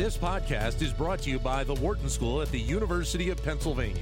This podcast is brought to you by the Wharton School at the University of Pennsylvania.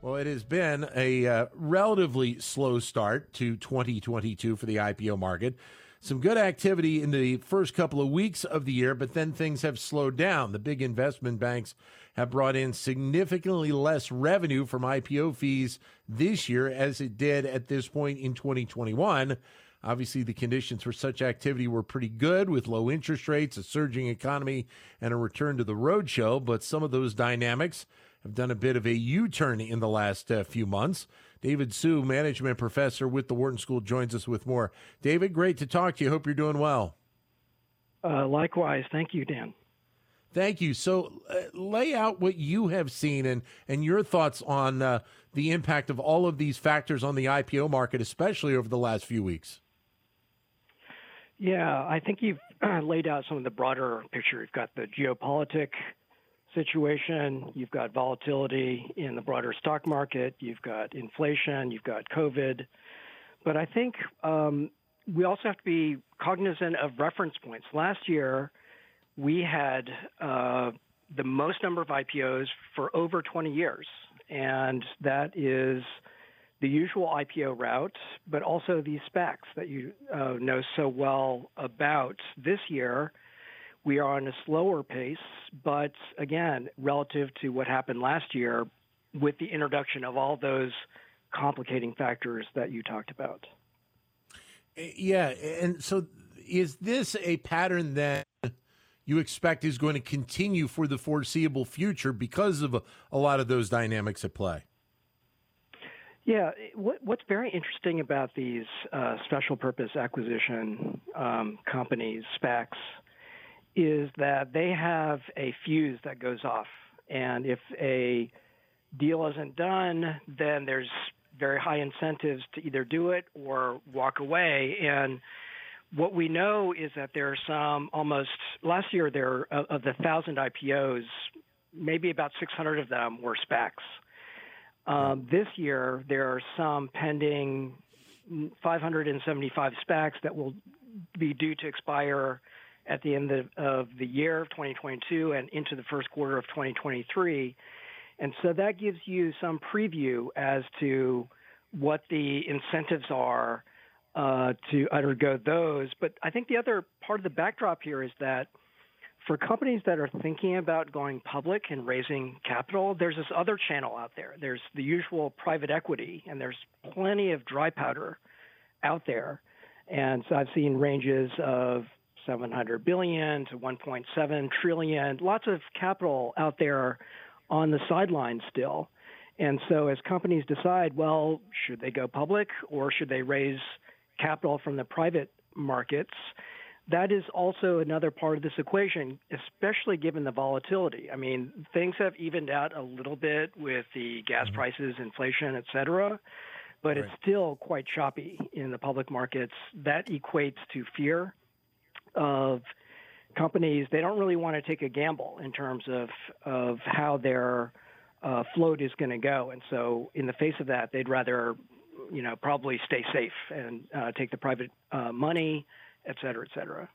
Well, it has been a uh, relatively slow start to 2022 for the IPO market. Some good activity in the first couple of weeks of the year, but then things have slowed down. The big investment banks have brought in significantly less revenue from IPO fees this year as it did at this point in 2021. Obviously, the conditions for such activity were pretty good with low interest rates, a surging economy, and a return to the roadshow. But some of those dynamics have done a bit of a U turn in the last uh, few months. David Hsu, management professor with the Wharton School, joins us with more. David, great to talk to you. Hope you're doing well. Uh, likewise. Thank you, Dan. Thank you. So, uh, lay out what you have seen and, and your thoughts on uh, the impact of all of these factors on the IPO market, especially over the last few weeks. Yeah, I think you've laid out some of the broader picture. You've got the geopolitic situation, you've got volatility in the broader stock market, you've got inflation, you've got COVID. But I think um, we also have to be cognizant of reference points. Last year, we had uh, the most number of IPOs for over 20 years, and that is the usual IPO route, but also these SPACs that you uh, know so well about. This year, we are on a slower pace, but again, relative to what happened last year, with the introduction of all those complicating factors that you talked about. Yeah, and so is this a pattern that you expect is going to continue for the foreseeable future because of a, a lot of those dynamics at play? Yeah, what, what's very interesting about these uh, special purpose acquisition um, companies, SPACs, is that they have a fuse that goes off. And if a deal isn't done, then there's very high incentives to either do it or walk away. And what we know is that there are some almost last year there of the thousand IPOs, maybe about 600 of them were SPACs. Um, this year, there are some pending 575 SPACs that will be due to expire at the end of, of the year of 2022 and into the first quarter of 2023. And so that gives you some preview as to what the incentives are uh, to undergo those. But I think the other part of the backdrop here is that for companies that are thinking about going public and raising capital, there's this other channel out there. There's the usual private equity, and there's plenty of dry powder out there. And so I've seen ranges of 700 billion to 1.7 trillion, lots of capital out there on the sidelines still. And so as companies decide, well, should they go public or should they raise capital from the private markets? That is also another part of this equation, especially given the volatility. I mean, things have evened out a little bit with the gas mm-hmm. prices, inflation, et cetera, but right. it's still quite choppy in the public markets. That equates to fear of companies. They don't really want to take a gamble in terms of of how their uh, float is going to go, and so in the face of that, they'd rather, you know, probably stay safe and uh, take the private uh, money et cetera, et cetera.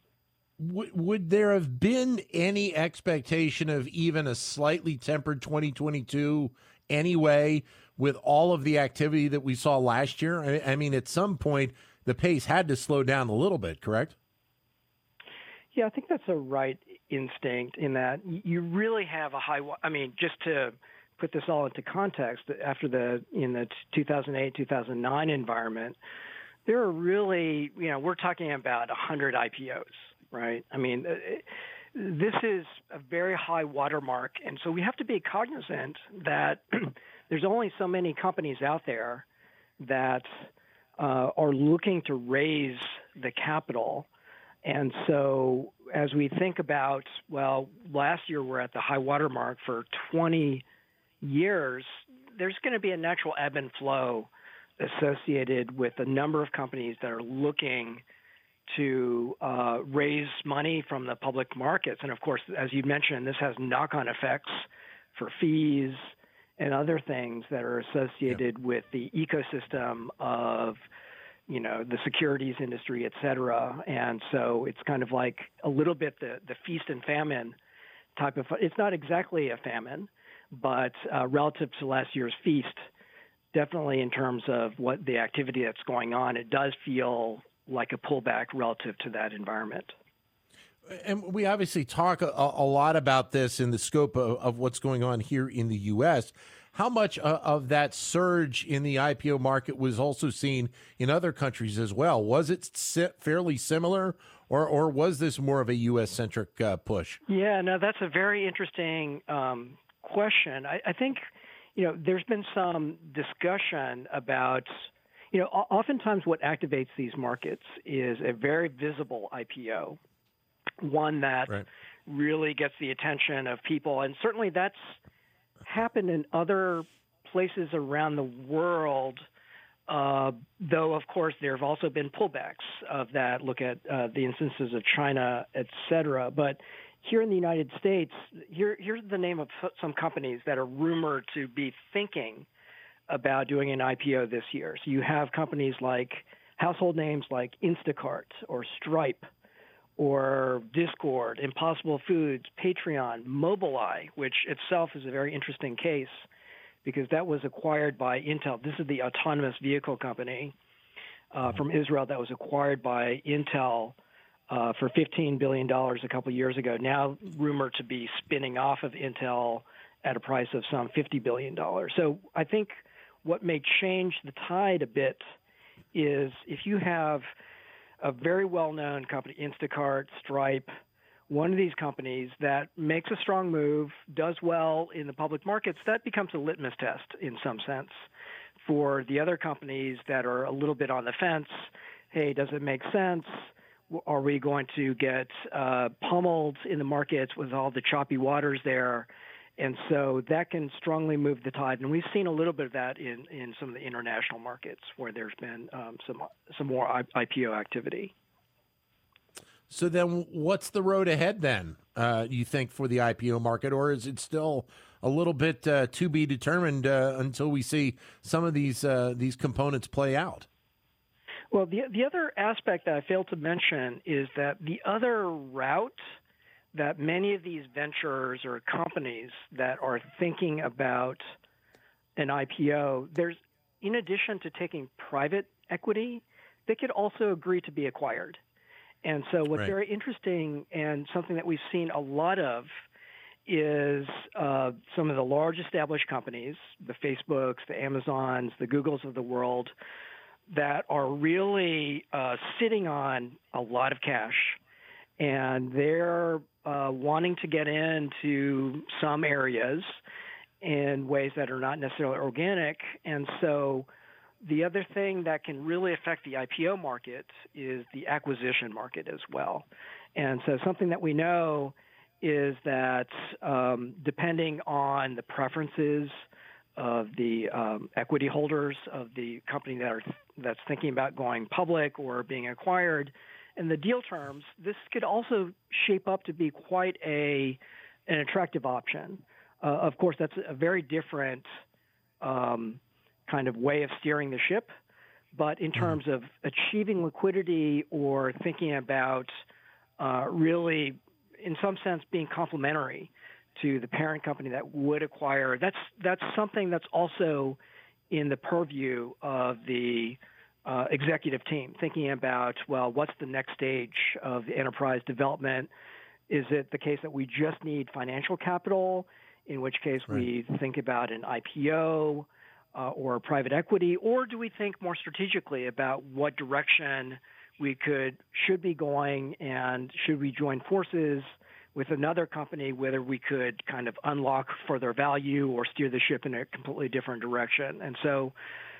Would, would there have been any expectation of even a slightly tempered 2022 anyway with all of the activity that we saw last year? I, I mean, at some point, the pace had to slow down a little bit, correct? Yeah, I think that's a right instinct in that you really have a high. I mean, just to put this all into context, after the in the 2008 2009 environment, there are really, you know, we're talking about 100 IPOs, right? I mean, uh, this is a very high watermark. And so we have to be cognizant that there's only so many companies out there that uh, are looking to raise the capital. And so as we think about, well, last year we're at the high watermark for 20 years, there's going to be a natural ebb and flow associated with a number of companies that are looking to uh, raise money from the public markets. And of course, as you mentioned, this has knock on effects for fees and other things that are associated yeah. with the ecosystem of you know, the securities industry, et cetera. And so it's kind of like a little bit the, the feast and famine type of. It's not exactly a famine, but uh, relative to last year's feast, definitely in terms of what the activity that's going on, it does feel like a pullback relative to that environment. And we obviously talk a, a lot about this in the scope of, of, what's going on here in the U.S. How much uh, of that surge in the IPO market was also seen in other countries as well? Was it fairly similar, or or was this more of a U.S. centric uh, push? Yeah, no, that's a very interesting um, question. I, I think you know there's been some discussion about you know oftentimes what activates these markets is a very visible IPO one that right. really gets the attention of people. And certainly that's happened in other places around the world. Uh, though, of course, there have also been pullbacks of that. Look at uh, the instances of China, et cetera. But here in the United States, here, here's the name of some companies that are rumored to be thinking about doing an IPO this year. So you have companies like household names like Instacart or Stripe or Discord, Impossible Foods, Patreon, Mobileye, which itself is a very interesting case because that was acquired by Intel. This is the autonomous vehicle company uh, from Israel that was acquired by Intel uh, for $15 billion a couple years ago, now rumored to be spinning off of Intel at a price of some $50 billion. So I think what may change the tide a bit is if you have – a very well known company, Instacart, Stripe, one of these companies that makes a strong move, does well in the public markets, that becomes a litmus test in some sense for the other companies that are a little bit on the fence. Hey, does it make sense? Are we going to get uh, pummeled in the markets with all the choppy waters there? And so that can strongly move the tide. And we've seen a little bit of that in, in some of the international markets where there's been um, some, some more IPO activity. So then, what's the road ahead then? Uh, you think for the IPO market, or is it still a little bit uh, to be determined uh, until we see some of these uh, these components play out? Well, the the other aspect that I failed to mention is that the other route that many of these ventures or companies that are thinking about an IPO, there's in addition to taking private equity, they could also agree to be acquired. And so, what's right. very interesting and something that we've seen a lot of is uh, some of the large established companies, the Facebooks, the Amazons, the Googles of the world, that are really uh, sitting on a lot of cash and they're uh, wanting to get into some areas in ways that are not necessarily organic. And so the other thing that can really affect the IPO market is the acquisition market as well. And so something that we know is that um, depending on the preferences of the um, equity holders of the company that are that's thinking about going public or being acquired, and the deal terms, this could also shape up to be quite a an attractive option. Uh, of course, that's a very different um, kind of way of steering the ship. But in mm-hmm. terms of achieving liquidity or thinking about uh, really, in some sense, being complementary to the parent company that would acquire, that's that's something that's also in the purview of the uh, executive team, thinking about, well, what's the next stage of enterprise development? Is it the case that we just need financial capital, in which case right. we think about an IPO uh, or private equity, or do we think more strategically about what direction we could should be going, and should we join forces with another company, whether we could kind of unlock further value or steer the ship in a completely different direction? And so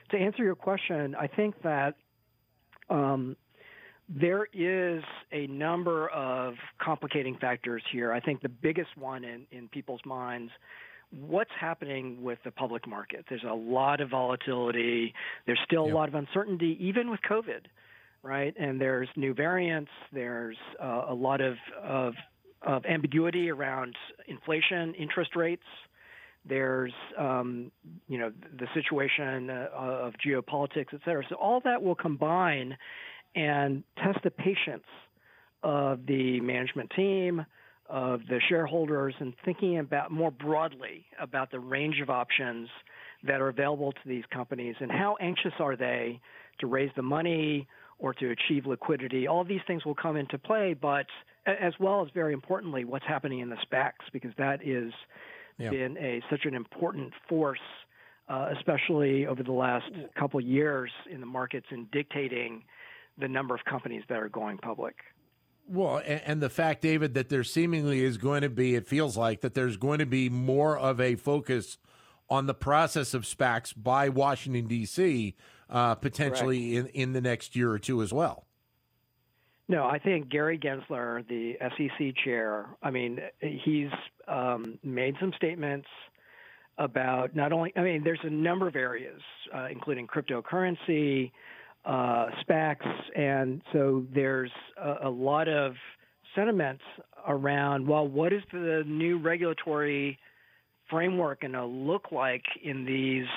to answer your question, I think that um, there is a number of complicating factors here. I think the biggest one in, in people's minds what's happening with the public market. There's a lot of volatility. There's still yep. a lot of uncertainty, even with COVID, right? And there's new variants. There's uh, a lot of, of, of ambiguity around inflation, interest rates There's, um, you know, the situation uh, of geopolitics, et cetera. So all that will combine and test the patience of the management team, of the shareholders, and thinking about more broadly about the range of options that are available to these companies and how anxious are they to raise the money or to achieve liquidity. All these things will come into play, but as well as very importantly, what's happening in the SPACs, because that is yeah. been a such an important force, uh, especially over the last couple of years in the markets in dictating the number of companies that are going public. Well, and, and the fact, David, that there seemingly is going to be, it feels like that there's going to be more of a focus on the process of SPACs by Washington D.C. Uh, potentially in, in the next year or two as well. No, I think Gary Gensler, the SEC chair, I mean, he's um, made some statements about not only, I mean, there's a number of areas, uh, including cryptocurrency, uh, SPACs, and so there's a, a lot of sentiment around, well, what is the new regulatory framework going to look like in these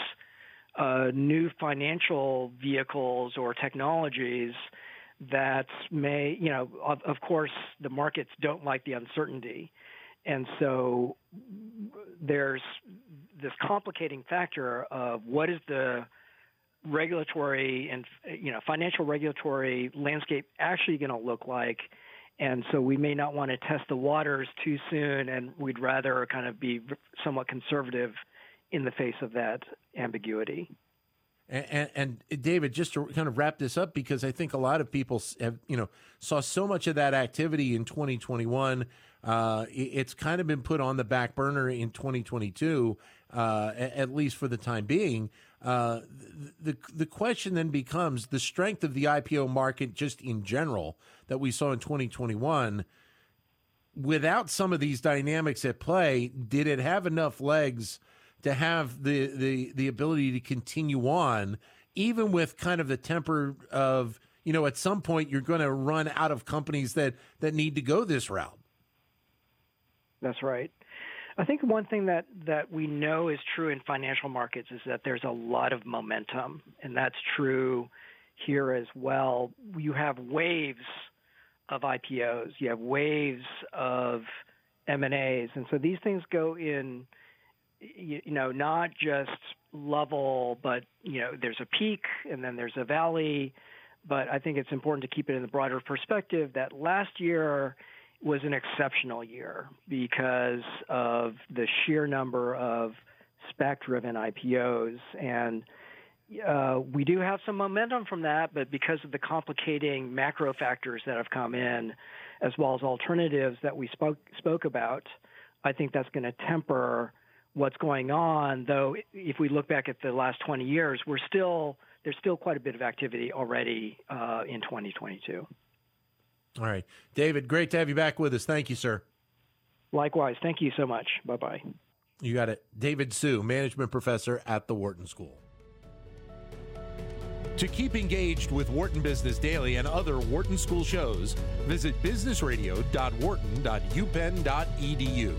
uh, new financial vehicles or technologies that may, you know, of, of course, the markets don't like the uncertainty. And so there's this complicating factor of what is the regulatory and you know financial regulatory landscape actually going to look like and so we may not want to test the waters too soon and we'd rather kind of be somewhat conservative in the face of that ambiguity and, and, and, David, just to kind of wrap this up, because I think a lot of people have, you know, saw so much of that activity in 2021. Uh, it's kind of been put on the back burner in 2022, uh, at least for the time being. Uh, the the question then becomes the strength of the IPO market just in general that we saw in 2021. Without some of these dynamics at play, did it have enough legs? To have the the the ability to continue on, even with kind of the temper of you know at some point you're going to run out of companies that that need to go this route. That's right. I think one thing that, that we know is true in financial markets is that there's a lot of momentum, and that's true here as well. You have waves of IPOs, you have waves of M and A's, and so these things go in you, you know, not just level, but you know, there's a peak and then there's a valley. But I think it's important to keep it in the broader perspective that last year was an exceptional year because of the sheer number of SPAC-driven IPOs, and uh, we do have some momentum from that. But because of the complicating macro factors that have come in, as well as alternatives that we spoke spoke about, I think that's going to temper what's going on. Though, if we look back at the last 20 years, we're still there's still quite a bit of activity already uh, in 2022. All right, David, great to have you back with us. Thank you, sir. Likewise, thank you so much. Bye bye. You got it, David Hsu, management professor at the Wharton School. To keep engaged with Wharton Business Daily and other Wharton School shows, visit businessradio.wharton.upenn.edu.